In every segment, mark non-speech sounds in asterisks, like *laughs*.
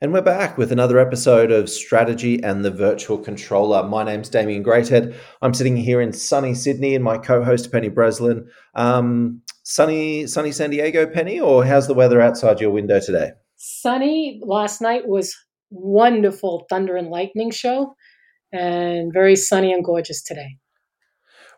And we're back with another episode of Strategy and the Virtual Controller. My name's Damien Greathead. I'm sitting here in sunny Sydney and my co-host Penny Breslin. Um, sunny, sunny San Diego, Penny, or how's the weather outside your window today? Sunny. Last night was wonderful thunder and lightning show, and very sunny and gorgeous today.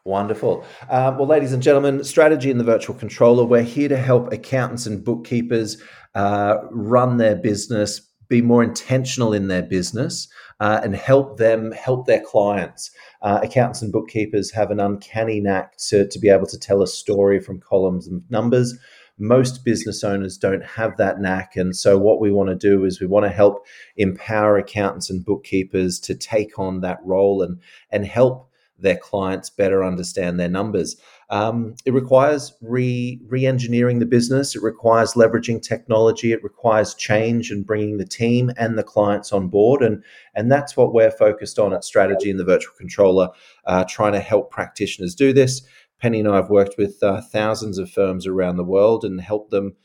Wonderful. Um, well, ladies and gentlemen, Strategy and the Virtual Controller, we're here to help accountants and bookkeepers uh, run their business be more intentional in their business uh, and help them help their clients. Uh, accountants and bookkeepers have an uncanny knack to, to be able to tell a story from columns and numbers. Most business owners don't have that knack. And so, what we want to do is we want to help empower accountants and bookkeepers to take on that role and, and help their clients better understand their numbers. Um, it requires re re-engineering the business. It requires leveraging technology. It requires change and bringing the team and the clients on board. And and that's what we're focused on at Strategy and the Virtual Controller, uh, trying to help practitioners do this. Penny and I have worked with uh, thousands of firms around the world and helped them.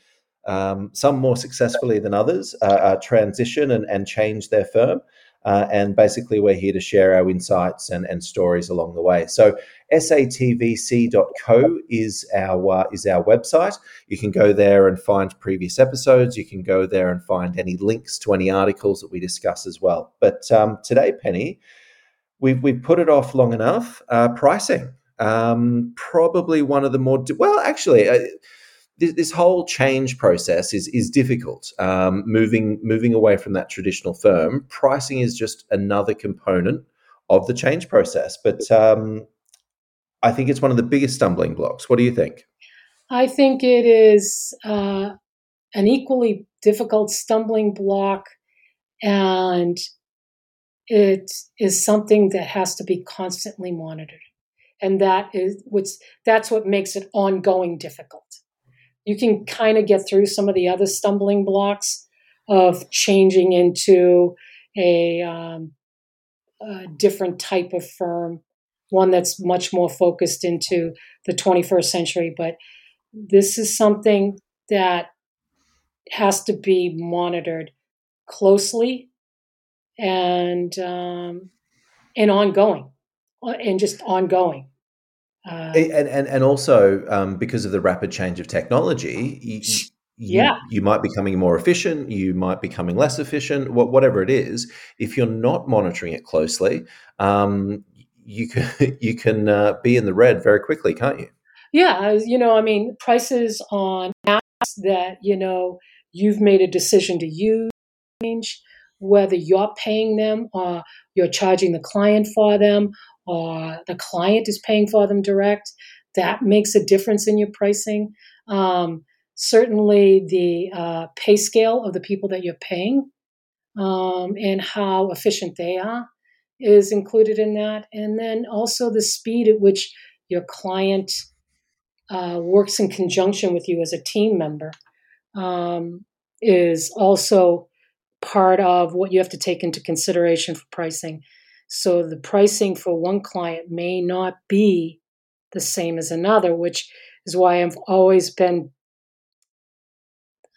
Um, some more successfully than others, uh, uh transition and, and change their firm. Uh, and basically, we're here to share our insights and, and stories along the way. So, satvc.co is our uh, is our website. You can go there and find previous episodes. You can go there and find any links to any articles that we discuss as well. But um, today, Penny, we've we've put it off long enough. Uh, pricing, um, probably one of the more well, actually. This, this whole change process is is difficult. Um, moving moving away from that traditional firm, pricing is just another component of the change process. But um, I think it's one of the biggest stumbling blocks. What do you think? I think it is uh, an equally difficult stumbling block, and it is something that has to be constantly monitored, and that is what's that's what makes it ongoing difficult you can kind of get through some of the other stumbling blocks of changing into a, um, a different type of firm, one that's much more focused into the 21st century. But this is something that has to be monitored closely and um, and ongoing and just ongoing. Uh, and, and and also um, because of the rapid change of technology, you, yeah, you, you, might be becoming more efficient. You might be becoming less efficient. Whatever it is, if you're not monitoring it closely, um, you *laughs* can you can uh, be in the red very quickly, can't you? Yeah, you know, I mean, prices on apps that you know you've made a decision to use whether you're paying them or you're charging the client for them or the client is paying for them direct, that makes a difference in your pricing. Um, certainly, the uh, pay scale of the people that you're paying um, and how efficient they are is included in that. And then also the speed at which your client uh, works in conjunction with you as a team member um, is also part of what you have to take into consideration for pricing. So the pricing for one client may not be the same as another, which is why I've always been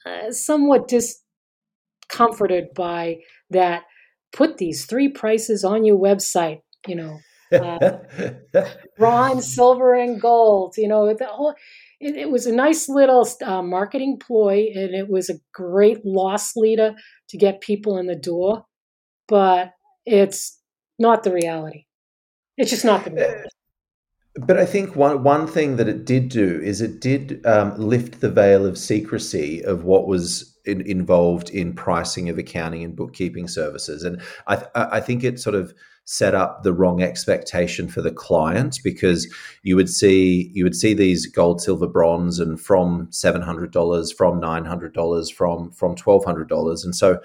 uh, somewhat discomforted by that. Put these three prices on your website, you know, uh, *laughs* bronze, silver, and gold. You know, the whole. It, it was a nice little uh, marketing ploy, and it was a great loss leader to get people in the door. But it's not the reality. It's just not the reality. But I think one one thing that it did do is it did um, lift the veil of secrecy of what was in, involved in pricing of accounting and bookkeeping services, and I I think it sort of set up the wrong expectation for the client because you would see you would see these gold, silver, bronze, and from seven hundred dollars, from nine hundred dollars, from from twelve hundred dollars, and so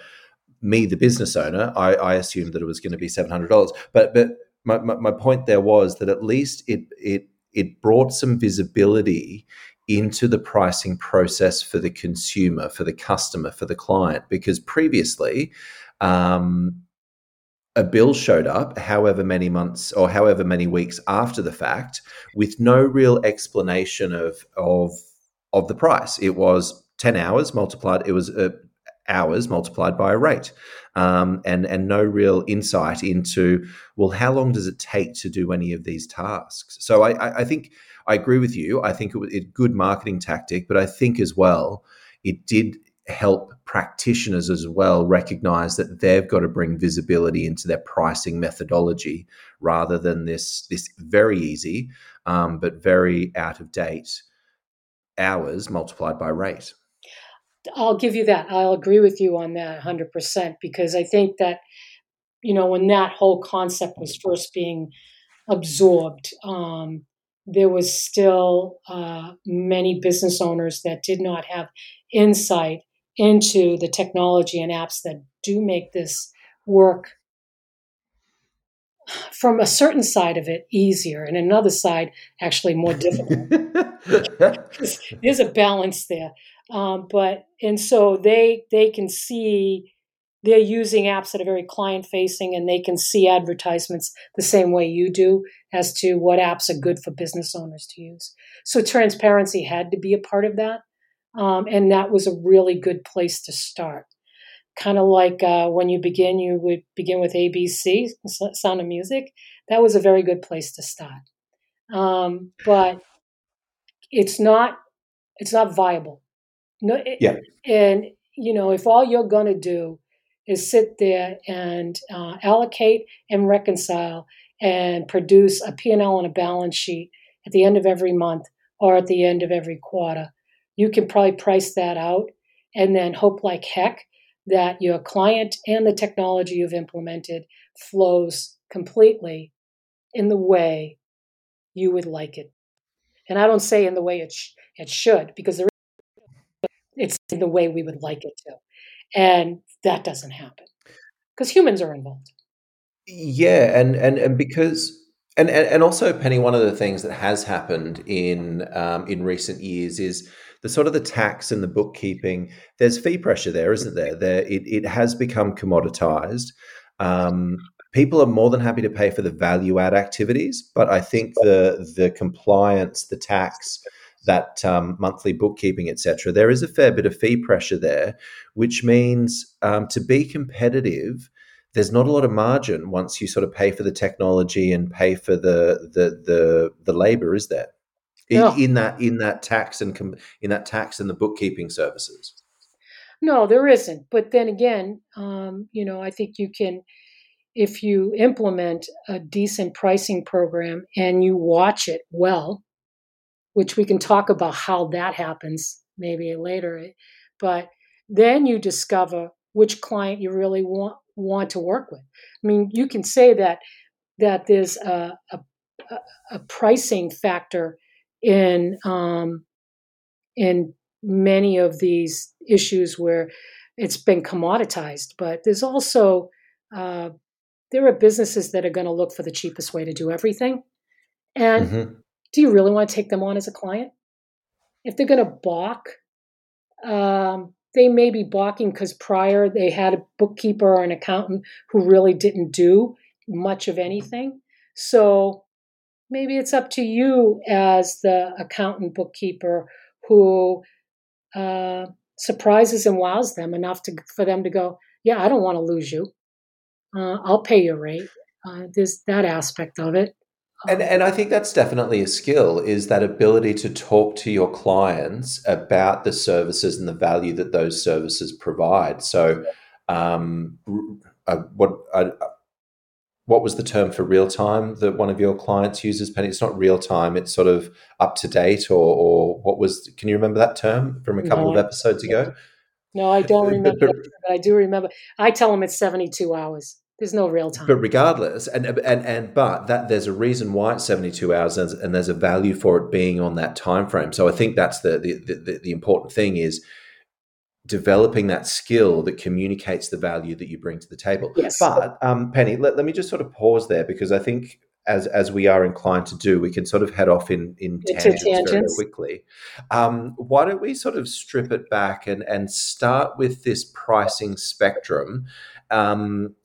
me, the business owner, I, I assumed that it was going to be seven hundred dollars. But but my, my, my point there was that at least it it it brought some visibility into the pricing process for the consumer, for the customer, for the client, because previously. Um, a bill showed up however many months or however many weeks after the fact with no real explanation of of of the price it was 10 hours multiplied it was a hours multiplied by a rate, um, and and no real insight into well, how long does it take to do any of these tasks? So I, I think I agree with you. I think it was a good marketing tactic, but I think as well it did help practitioners as well recognize that they've got to bring visibility into their pricing methodology rather than this this very easy um, but very out of date hours multiplied by rate. I'll give you that. I'll agree with you on that 100% because I think that, you know, when that whole concept was first being absorbed, um, there was still uh, many business owners that did not have insight into the technology and apps that do make this work from a certain side of it easier and another side actually more difficult *laughs* there's a balance there um, but and so they they can see they're using apps that are very client facing and they can see advertisements the same way you do as to what apps are good for business owners to use so transparency had to be a part of that um, and that was a really good place to start kind of like uh, when you begin, you would begin with ABC, Sound of Music. That was a very good place to start. Um, but it's not it's not viable. No, it, yeah. And you know, if all you're going to do is sit there and uh, allocate and reconcile and produce a P&L and a balance sheet at the end of every month or at the end of every quarter, you can probably price that out and then hope like heck that your client and the technology you've implemented flows completely in the way you would like it. And I don't say in the way it sh- it should because there is, it's in the way we would like it to. And that doesn't happen because humans are involved. Yeah, and and and because and, and and also Penny, one of the things that has happened in um, in recent years is the sort of the tax and the bookkeeping, there's fee pressure there, isn't there? There, it, it has become commoditized. Um, people are more than happy to pay for the value add activities, but I think the the compliance, the tax, that um, monthly bookkeeping, etc., there is a fair bit of fee pressure there, which means um, to be competitive, there's not a lot of margin once you sort of pay for the technology and pay for the the the, the labor, is there? in, in that in that tax and com- in that tax and the bookkeeping services. No, there isn't. But then again, um, you know, I think you can, if you implement a decent pricing program and you watch it well, which we can talk about how that happens maybe later, but then you discover which client you really want want to work with. I mean, you can say that that there's a, a, a pricing factor in um, in many of these issues where it's been commoditized. But there's also uh, there are businesses that are going to look for the cheapest way to do everything. And mm-hmm. Do you really want to take them on as a client? If they're going to balk, um, they may be balking because prior they had a bookkeeper or an accountant who really didn't do much of anything. So maybe it's up to you as the accountant bookkeeper who uh, surprises and wows them enough to for them to go, yeah, I don't want to lose you. Uh, I'll pay your rate. Uh, there's that aspect of it. And, and I think that's definitely a skill is that ability to talk to your clients about the services and the value that those services provide. So, um, uh, what uh, what was the term for real time that one of your clients uses, Penny? It's not real time; it's sort of up to date, or, or what was? Can you remember that term from a couple no, of episodes ago? No, I don't remember. but, but I do remember. I tell them it's seventy-two hours. There's no real time. But regardless, and and and but that there's a reason why it's 72 hours, and there's a value for it being on that time frame. So I think that's the the, the, the important thing is developing that skill that communicates the value that you bring to the table. Yes. But um, Penny, let, let me just sort of pause there because I think as as we are inclined to do, we can sort of head off in in tangents, tangents. very quickly. Um, why don't we sort of strip it back and and start with this pricing spectrum? Um,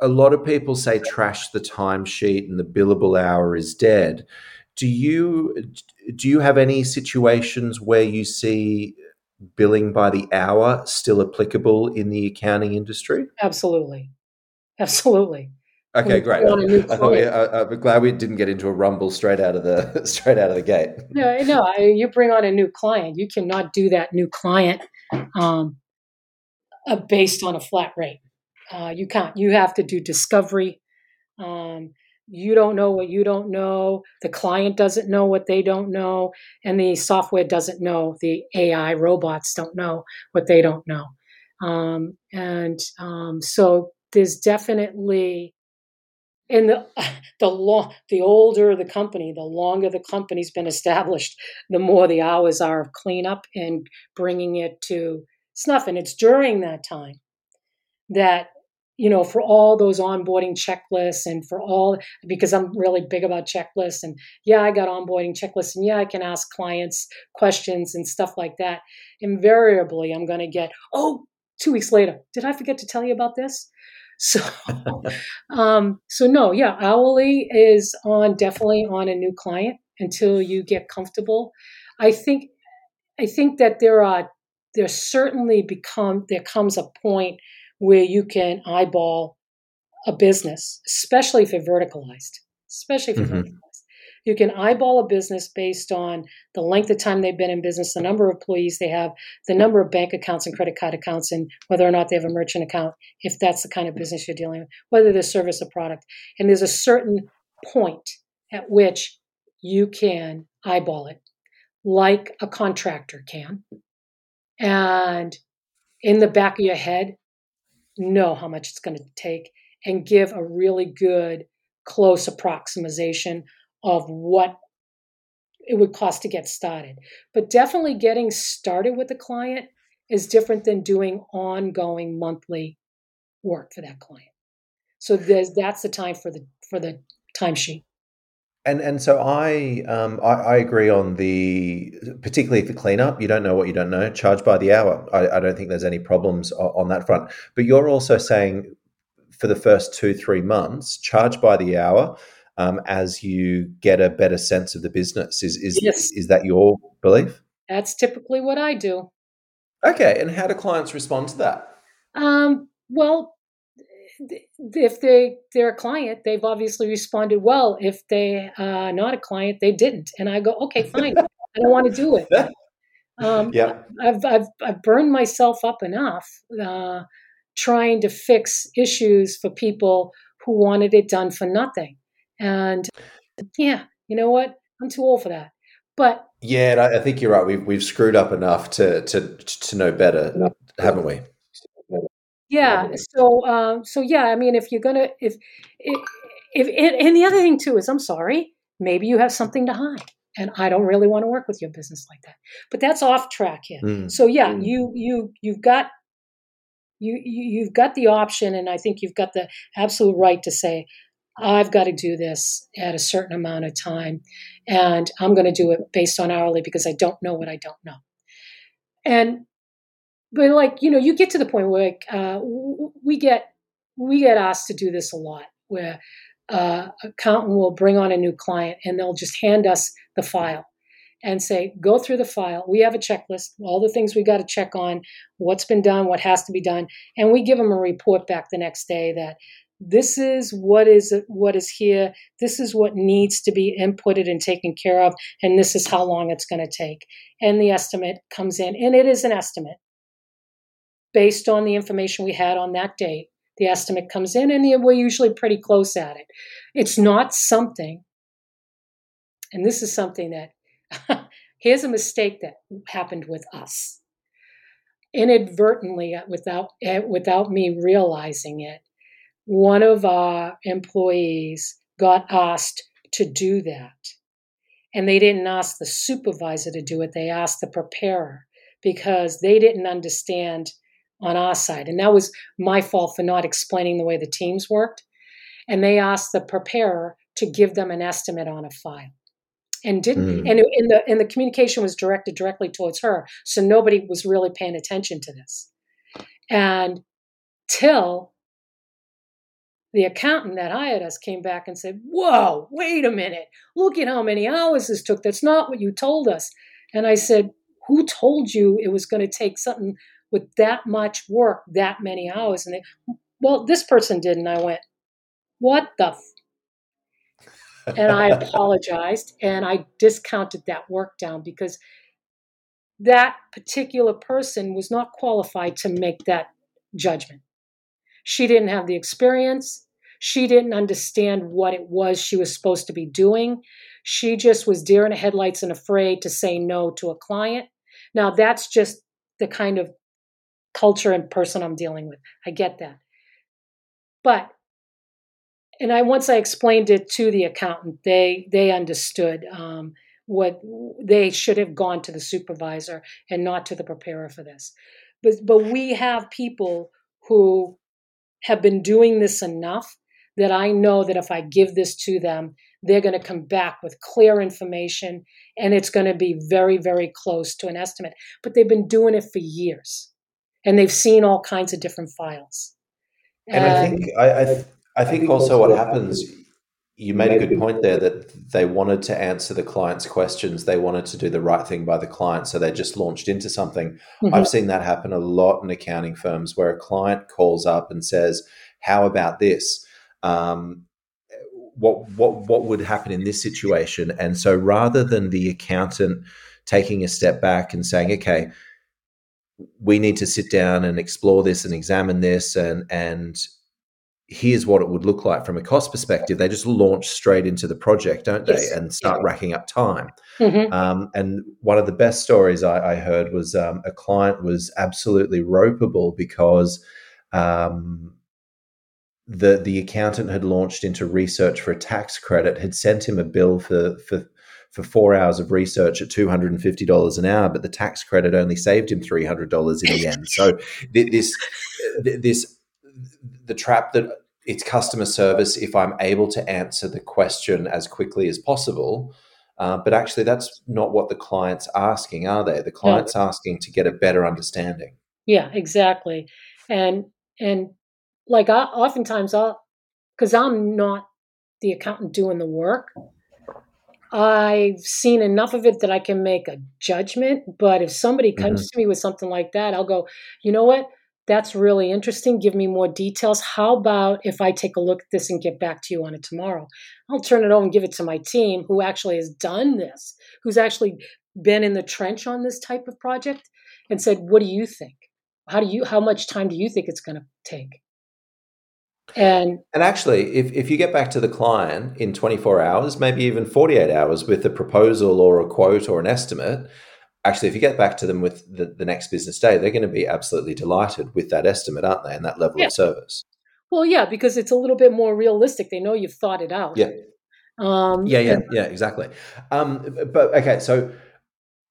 a lot of people say trash the timesheet and the billable hour is dead. Do you do you have any situations where you see billing by the hour still applicable in the accounting industry? Absolutely. Absolutely. Okay, great. I thought we, I, am glad we didn't get into a rumble straight out of the *laughs* straight out of the gate. No, no. You bring on a new client, you cannot do that new client um, uh, based on a flat rate. Uh, you can't. You have to do discovery. Um, you don't know what you don't know. The client doesn't know what they don't know, and the software doesn't know. The AI robots don't know what they don't know. Um, and um, so there's definitely and the *laughs* the long the older the company, the longer the company's been established, the more the hours are of cleanup and bringing it to snuff. And it's during that time that you know for all those onboarding checklists and for all because i'm really big about checklists and yeah i got onboarding checklists and yeah i can ask clients questions and stuff like that invariably i'm going to get oh two weeks later did i forget to tell you about this *laughs* so, um, so no, yeah, hourly is on definitely on a new client until you get comfortable. I think, I think that there are there certainly become there comes a point where you can eyeball a business, especially if it's verticalized, especially if mm-hmm. verticalized. You can eyeball a business based on the length of time they've been in business, the number of employees they have, the number of bank accounts and credit card accounts, and whether or not they have a merchant account, if that's the kind of business you're dealing with, whether they service a product. And there's a certain point at which you can eyeball it, like a contractor can. And in the back of your head, know how much it's going to take and give a really good close approximation of what it would cost to get started. But definitely getting started with the client is different than doing ongoing monthly work for that client. So that's the time for the for the timesheet. And and so I, um, I, I agree on the particularly the cleanup. You don't know what you don't know. Charge by the hour. I, I don't think there's any problems on that front. But you're also saying for the first two three months, charge by the hour um, as you get a better sense of the business. Is is yes. is that your belief? That's typically what I do. Okay, and how do clients respond to that? Um, well, if they they're a client, they've obviously responded well. If they are not a client, they didn't. And I go, okay, fine, I don't want to do it. *laughs* Um, yeah, I've, I've I've burned myself up enough uh, trying to fix issues for people who wanted it done for nothing. And yeah, you know what? I'm too old for that. But yeah, I think you're right. We've we've screwed up enough to to to know better, haven't we? Yeah. So um, so yeah. I mean, if you're gonna if if, if and the other thing too is, I'm sorry, maybe you have something to hide and I don't really want to work with your business like that. But that's off track here. Mm. So yeah, mm. you you you've got you you've got the option, and I think you've got the absolute right to say, I've got to do this at a certain amount of time, and I'm going to do it based on hourly because I don't know what I don't know. And but like you know, you get to the point where like, uh, we get we get asked to do this a lot, where uh, accountant will bring on a new client and they'll just hand us the file and say, go through the file. We have a checklist, all the things we got to check on, what's been done, what has to be done, and we give them a report back the next day that this is what is what is here this is what needs to be inputted and taken care of and this is how long it's going to take and the estimate comes in and it is an estimate based on the information we had on that date the estimate comes in and we're usually pretty close at it it's not something and this is something that *laughs* here's a mistake that happened with us inadvertently without eh, without me realizing it one of our employees got asked to do that. And they didn't ask the supervisor to do it, they asked the preparer because they didn't understand on our side. And that was my fault for not explaining the way the teams worked. And they asked the preparer to give them an estimate on a file. And didn't mm. and in the and the communication was directed directly towards her. So nobody was really paying attention to this. And till the accountant that hired us came back and said, Whoa, wait a minute. Look at how many hours this took. That's not what you told us. And I said, who told you it was going to take something with that much work, that many hours? And they, well, this person did. And I went, what the? F-? and I *laughs* apologized and I discounted that work down because that particular person was not qualified to make that judgment. She didn't have the experience. She didn't understand what it was she was supposed to be doing. She just was deer in the headlights and afraid to say no to a client. Now, that's just the kind of culture and person I'm dealing with. I get that. But and I once I explained it to the accountant, they they understood um, what they should have gone to the supervisor and not to the preparer for this. But but we have people who have been doing this enough that I know that if I give this to them, they're going to come back with clear information and it's going to be very, very close to an estimate. But they've been doing it for years and they've seen all kinds of different files. And, and I think I, I, th- I, think also what happens. You made a good point there that they wanted to answer the client's questions. They wanted to do the right thing by the client, so they just launched into something. Mm-hmm. I've seen that happen a lot in accounting firms where a client calls up and says, "How about this?" Um, what what what would happen in this situation and so rather than the accountant taking a step back and saying okay we need to sit down and explore this and examine this and and here's what it would look like from a cost perspective they just launch straight into the project don't they yes. and start racking up time mm-hmm. um, and one of the best stories i, I heard was um, a client was absolutely ropeable because um, the the accountant had launched into research for a tax credit, had sent him a bill for for for four hours of research at two hundred and fifty dollars an hour, but the tax credit only saved him three hundred dollars in the end. *laughs* So this this the trap that it's customer service if I'm able to answer the question as quickly as possible. Uh, but actually, that's not what the client's asking, are they? The client's asking to get a better understanding. Yeah, exactly. And and like I, oftentimes I'll, because I'm not the accountant doing the work. I've seen enough of it that I can make a judgment. But if somebody comes mm-hmm. to me with something like that, I'll go, you know what? That's really interesting. Give me more details. How about if I take a look at this and get back to you on it tomorrow? I'll turn it over and give it to my team who actually has done this, who's actually been in the trench on this type of project and said, what do you think? How do you how much time do you think it's going to take? And and actually, if, if you get back to the client in 24 hours, maybe even 48 hours with a proposal or a quote or an estimate, actually, if you get back to them with the, the next business day, they're going to be absolutely delighted with that estimate, aren't they? And that level yeah. of service. Well, yeah, because it's a little bit more realistic. They know you've thought it out. Yeah. Um, yeah, yeah, yeah, exactly. Um, but okay, so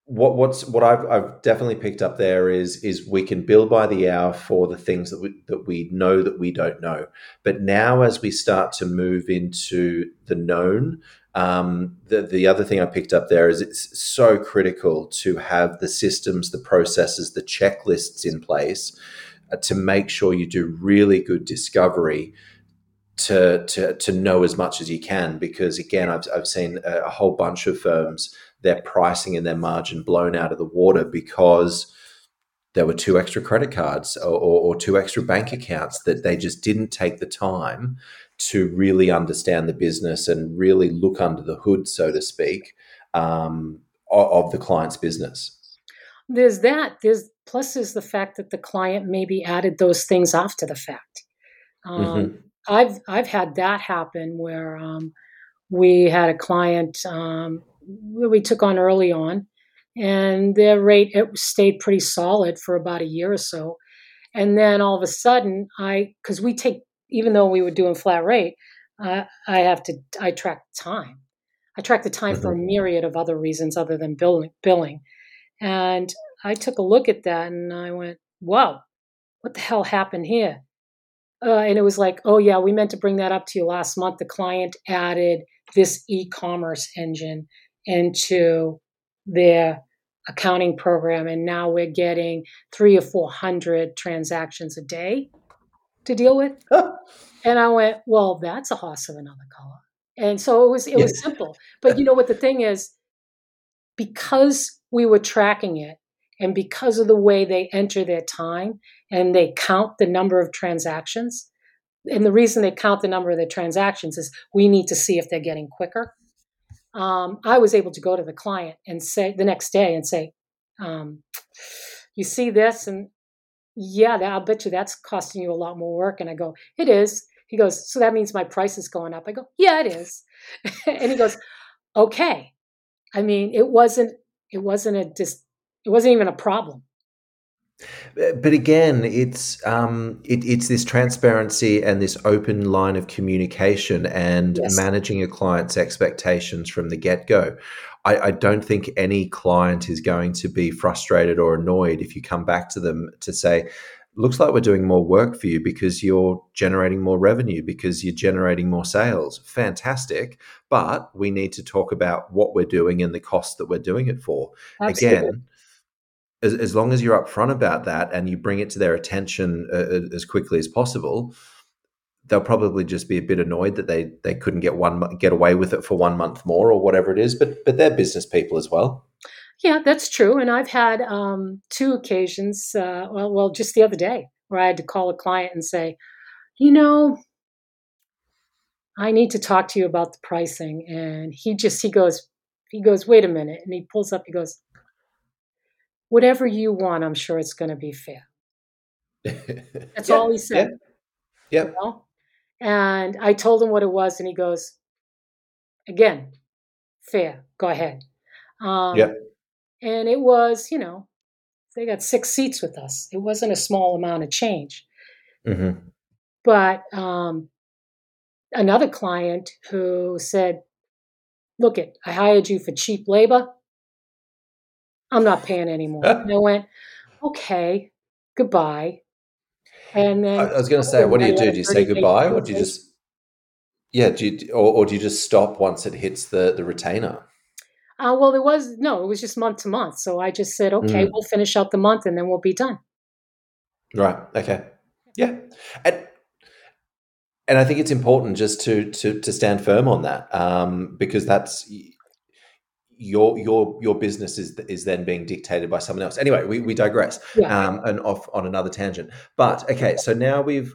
what what's what I've, I've definitely picked up there is is we can bill by the hour for the things that we that we know that we don't know. But now as we start to move into the known, um, the the other thing I picked up there is it's so critical to have the systems, the processes, the checklists in place uh, to make sure you do really good discovery to to to know as much as you can because again I've I've seen a, a whole bunch of firms their pricing and their margin blown out of the water because there were two extra credit cards or, or, two extra bank accounts that they just didn't take the time to really understand the business and really look under the hood, so to speak, um, of, of the client's business. There's that. There's plus there's the fact that the client maybe added those things after the fact. Um, mm-hmm. I've I've had that happen where um, we had a client um, we took on early on, and their rate it stayed pretty solid for about a year or so, and then all of a sudden, I because we take even though we were doing flat rate, uh, I have to I track time. I track the time mm-hmm. for a mm-hmm. myriad of other reasons other than billing. Billing, and I took a look at that and I went, "Wow, what the hell happened here?" Uh, and it was like, "Oh yeah, we meant to bring that up to you last month. The client added this e-commerce engine into their accounting program and now we're getting three or four hundred transactions a day to deal with. *laughs* And i went well that's a horse of another color. And so it was it was simple. But you know what the thing is? Because we were tracking it And because of the way they enter their time and they count the number of transactions, and the reason they count the number of the transactions is we need to see if they're getting quicker. Um, I was able to go to the client and say the next day and say, um, "You see this?" And yeah, I'll bet you that's costing you a lot more work. And I go, "It is." He goes, "So that means my price is going up." I go, "Yeah, it is." *laughs* and he goes, "Okay." I mean, it wasn't. It wasn't a dis, It wasn't even a problem. But again, it's um, it, it's this transparency and this open line of communication and yes. managing a client's expectations from the get go. I, I, don't think any client is going to be frustrated or annoyed if you come back to them to say, "Looks like we're doing more work for you because you're generating more revenue because you're generating more sales. Fantastic, but we need to talk about what we're doing and the cost that we're doing it for." Absolutely. Again as, as long as you're upfront about that and you bring it to their attention uh, uh, as quickly as possible, they'll probably just be a bit annoyed that they they couldn't get one get away with it for one month more or whatever it is. But but they're business people as well. Yeah, that's true. And I've had um, two occasions. Uh, well, well, just the other day where I had to call a client and say, you know, I need to talk to you about the pricing. And he just he goes he goes, wait a minute, and he pulls up. He goes, whatever you want, I'm sure it's going to be fair. *laughs* That's yeah, all he said. Yeah. You know? And I told him what it was, and he goes, again, fair, go ahead. Um, yeah. And it was, you know, they got six seats with us. It wasn't a small amount of change. Mm-hmm. But um, another client who said, look it, I hired you for cheap labor. I'm not paying anymore. and I went, okay, goodbye. And then I was going to say, what do you do? Do you say goodbye, or do you just yeah, do you, or, or do you just stop once it hits the the retainer? Uh, well, there was no, it was just month to month. So I just said, okay, mm. we'll finish out the month and then we'll be done. Right. Okay. Yeah. And and I think it's important just to to to stand firm on that um, because that's your your your business is is then being dictated by someone else. Anyway, we, we digress yeah. um, and off on another tangent. But okay, so now we've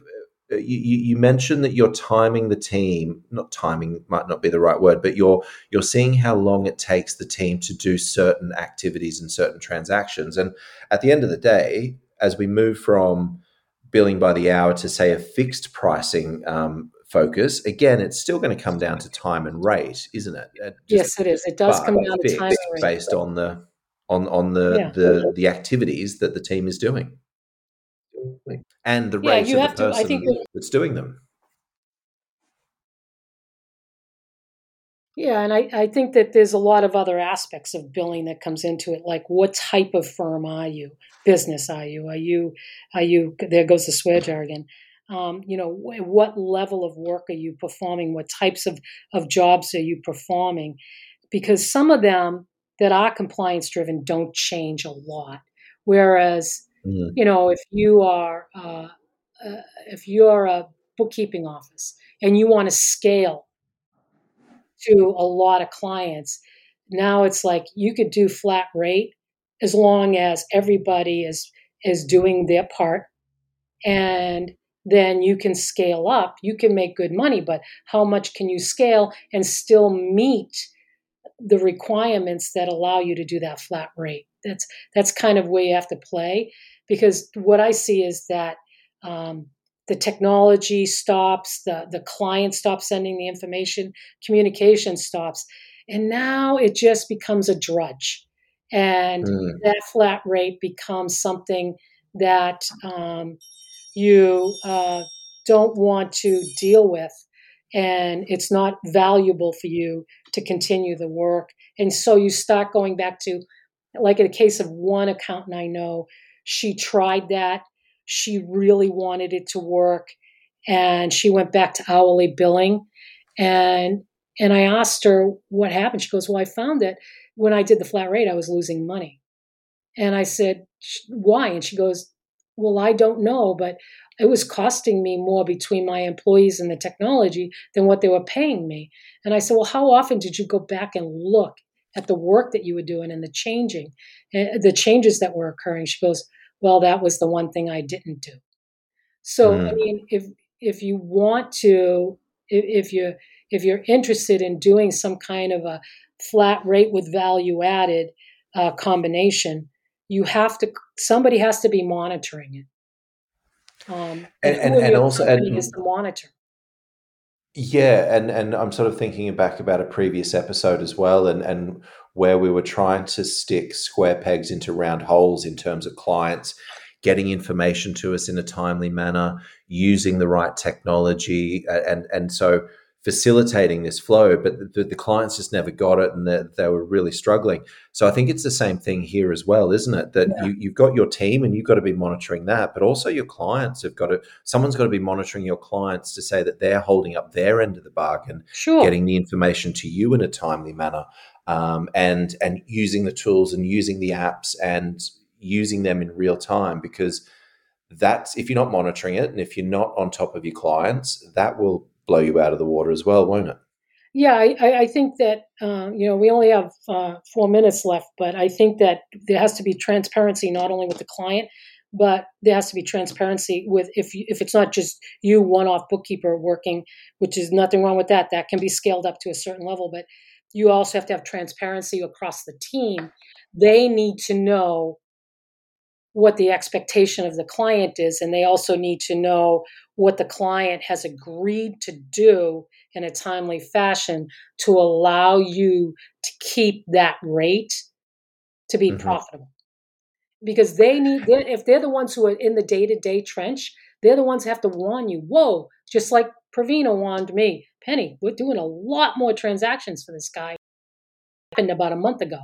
uh, you, you mentioned that you're timing the team. Not timing might not be the right word, but you're you're seeing how long it takes the team to do certain activities and certain transactions. And at the end of the day, as we move from billing by the hour to say a fixed pricing um, focus, again, it's still going to come down to time and rate, isn't it? Uh, just, yes, it is. It does come down to time and rate, based on the on on the yeah. the the activities that the team is doing, and the rate yeah, of the person to, that's doing them. Yeah, and I, I think that there's a lot of other aspects of billing that comes into it, like what type of firm are you? Business are you? Are you are you there goes the swear jargon um, you know what level of work are you performing? What types of, of jobs are you performing? Because some of them that are compliance driven don't change a lot. Whereas mm-hmm. you know if you are uh, uh, if you're a bookkeeping office and you want to scale to a lot of clients now it's like you could do flat rate as long as everybody is is doing their part. And then you can scale up. You can make good money, but how much can you scale and still meet the requirements that allow you to do that flat rate? That's that's kind of where you have to play because what I see is that um, the technology stops, the the client stops sending the information, communication stops, and now it just becomes a drudge, and mm. that flat rate becomes something that um, you uh, don't want to deal with and it's not valuable for you to continue the work. And so you start going back to like in the case of one accountant i know she tried that. She really wanted it to work and she went back to hourly billing. And and i asked her what happened. She goes well i found that when i did the flat rate i was losing money. And i said why? And she goes well, I don't know, but it was costing me more between my employees and the technology than what they were paying me. And I said, well, how often did you go back and look at the work that you were doing and the changing, uh, the changes that were occurring. She goes, "Well, that was the one thing I didn't do." So, mm. I mean, if if you want to, if, if you if you're interested in doing some kind of a flat rate with value added uh, combination, you have to somebody has to be monitoring it. Um, and, and, and, and also and, is the monitor. Yeah, and and I'm sort of thinking back about a previous episode as well, and and where we were trying to stick square pegs into round holes in terms of clients getting information to us in a timely manner, using the right technology, and and so facilitating this flow, but the, the clients just never got it and they, they, were really struggling. So I think it's the same thing here as well, isn't it? That yeah. you, you've got your team and you've got to be monitoring that, but also your clients have got to, someone's got to be monitoring your clients to say that they're holding up their end of the bargain, sure. getting the information to you in a timely manner. Um, and and using the tools and using the apps and using them in real time because that's if you're not monitoring it and if you're not on top of your clients, that will blow you out of the water as well, won't it? Yeah, I, I think that uh, you know we only have uh, four minutes left, but I think that there has to be transparency not only with the client, but there has to be transparency with if you, if it's not just you one-off bookkeeper working, which is nothing wrong with that. That can be scaled up to a certain level, but you also have to have transparency across the team. They need to know what the expectation of the client is, and they also need to know what the client has agreed to do in a timely fashion to allow you to keep that rate to be mm-hmm. profitable. Because they need, they're, if they're the ones who are in the day to day trench, they're the ones who have to warn you. Whoa, just like Pravina warned me, Penny, we're doing a lot more transactions for this guy. Happened about a month ago.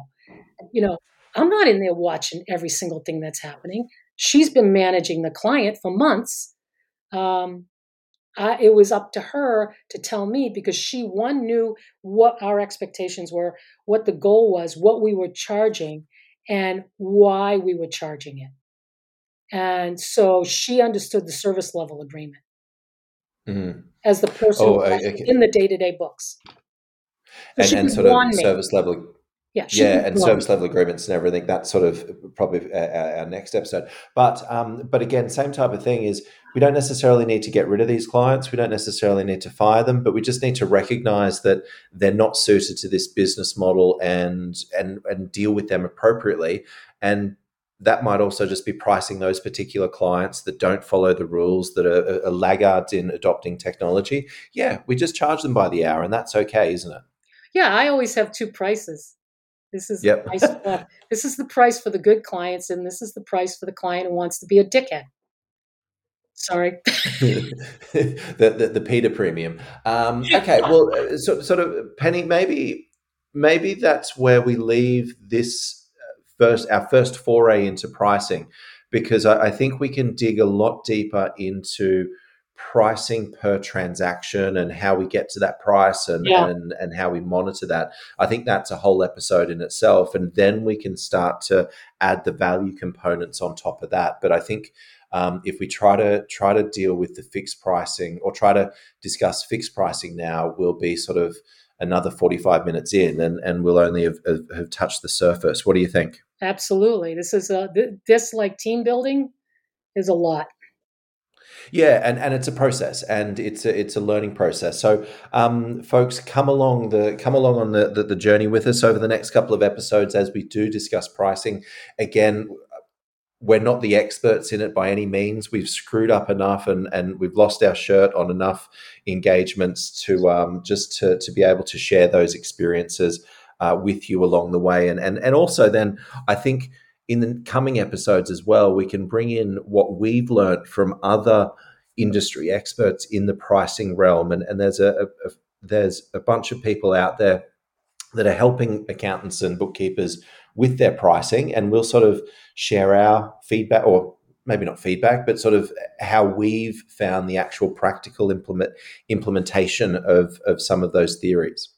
You know, I'm not in there watching every single thing that's happening. She's been managing the client for months. Um, I, it was up to her to tell me because she one knew what our expectations were, what the goal was, what we were charging, and why we were charging it. And so she understood the service level agreement mm-hmm. as the person oh, in the day to day books. and, and sort of service level yeah, yeah, and service level agreements and everything. That's sort of probably our, our next episode. But um, but again, same type of thing is we don't necessarily need to get rid of these clients. We don't necessarily need to fire them, but we just need to recognize that they're not suited to this business model and and and deal with them appropriately. And that might also just be pricing those particular clients that don't follow the rules, that are, are laggards in adopting technology. Yeah, we just charge them by the hour, and that's okay, isn't it? Yeah, I always have two prices. This is yep. the price for, this is the price for the good clients, and this is the price for the client who wants to be a dickhead. Sorry. *laughs* *laughs* the, the, the Peter premium. Um, okay, well, uh, so, sort of Penny, maybe maybe that's where we leave this uh, first our first foray into pricing, because I, I think we can dig a lot deeper into pricing per transaction and how we get to that price and, yeah. and and how we monitor that. I think that's a whole episode in itself and then we can start to add the value components on top of that. But i think um, if we try to try to deal with the fixed pricing or try to discuss fixed pricing now we'll be sort of another 45 minutes in and, and we'll only have, have, have touched the surface. What do you think? Absolutely. This is a this like team building is a lot yeah, and, and it's a process, and it's a, it's a learning process. So, um, folks, come along the come along on the, the, the journey with us over the next couple of episodes as we do discuss pricing. Again, we're not the experts in it by any means. We've screwed up enough, and and we've lost our shirt on enough engagements to um, just to to be able to share those experiences uh, with you along the way, and and and also then I think in the coming episodes as well, we can bring in what we've learned from other industry experts in the pricing realm. And, and there's a, a, there's a bunch of people out there that are helping accountants and bookkeepers with their pricing, and we'll sort of share our feedback, or maybe not feedback, but sort of how we've found the actual practical implement implementation of of some of those theories.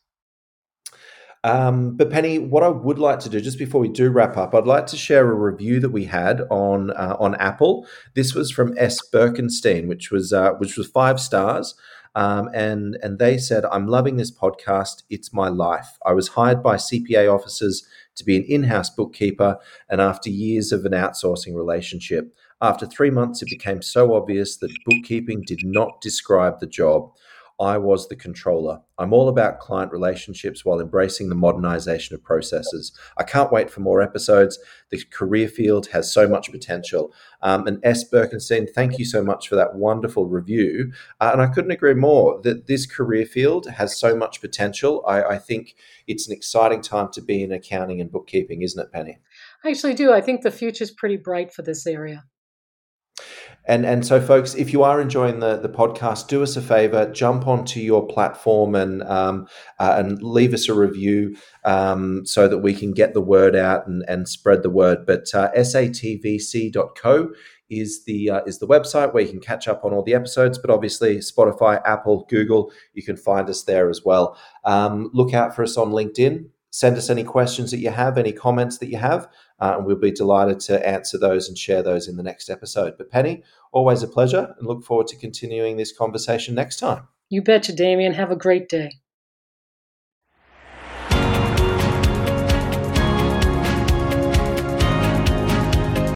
Um, but Penny, what I would like to do just before we do wrap up, I'd like to share a review that we had on uh, on Apple. This was from S. Birkenstein, which was uh, which was five stars. um, and and they said, "I'm loving this podcast. It's my life. I was hired by CPA officers to be an in-house bookkeeper, and after years of an outsourcing relationship." After three months, it became so obvious that bookkeeping did not describe the job. I was the controller. I'm all about client relationships while embracing the modernization of processes. I can't wait for more episodes. The career field has so much potential. Um, and S. Birkenstein, thank you so much for that wonderful review. Uh, and I couldn't agree more that this career field has so much potential. I, I think it's an exciting time to be in accounting and bookkeeping, isn't it, Penny? I actually do. I think the future is pretty bright for this area. And and so, folks, if you are enjoying the the podcast, do us a favor, jump onto your platform and um, uh, and leave us a review um, so that we can get the word out and, and spread the word. But uh, satvc.co is the uh, is the website where you can catch up on all the episodes. But obviously, Spotify, Apple, Google, you can find us there as well. Um, look out for us on LinkedIn. Send us any questions that you have, any comments that you have, uh, and we'll be delighted to answer those and share those in the next episode. But Penny, always a pleasure, and look forward to continuing this conversation next time. You betcha, Damien. Have a great day.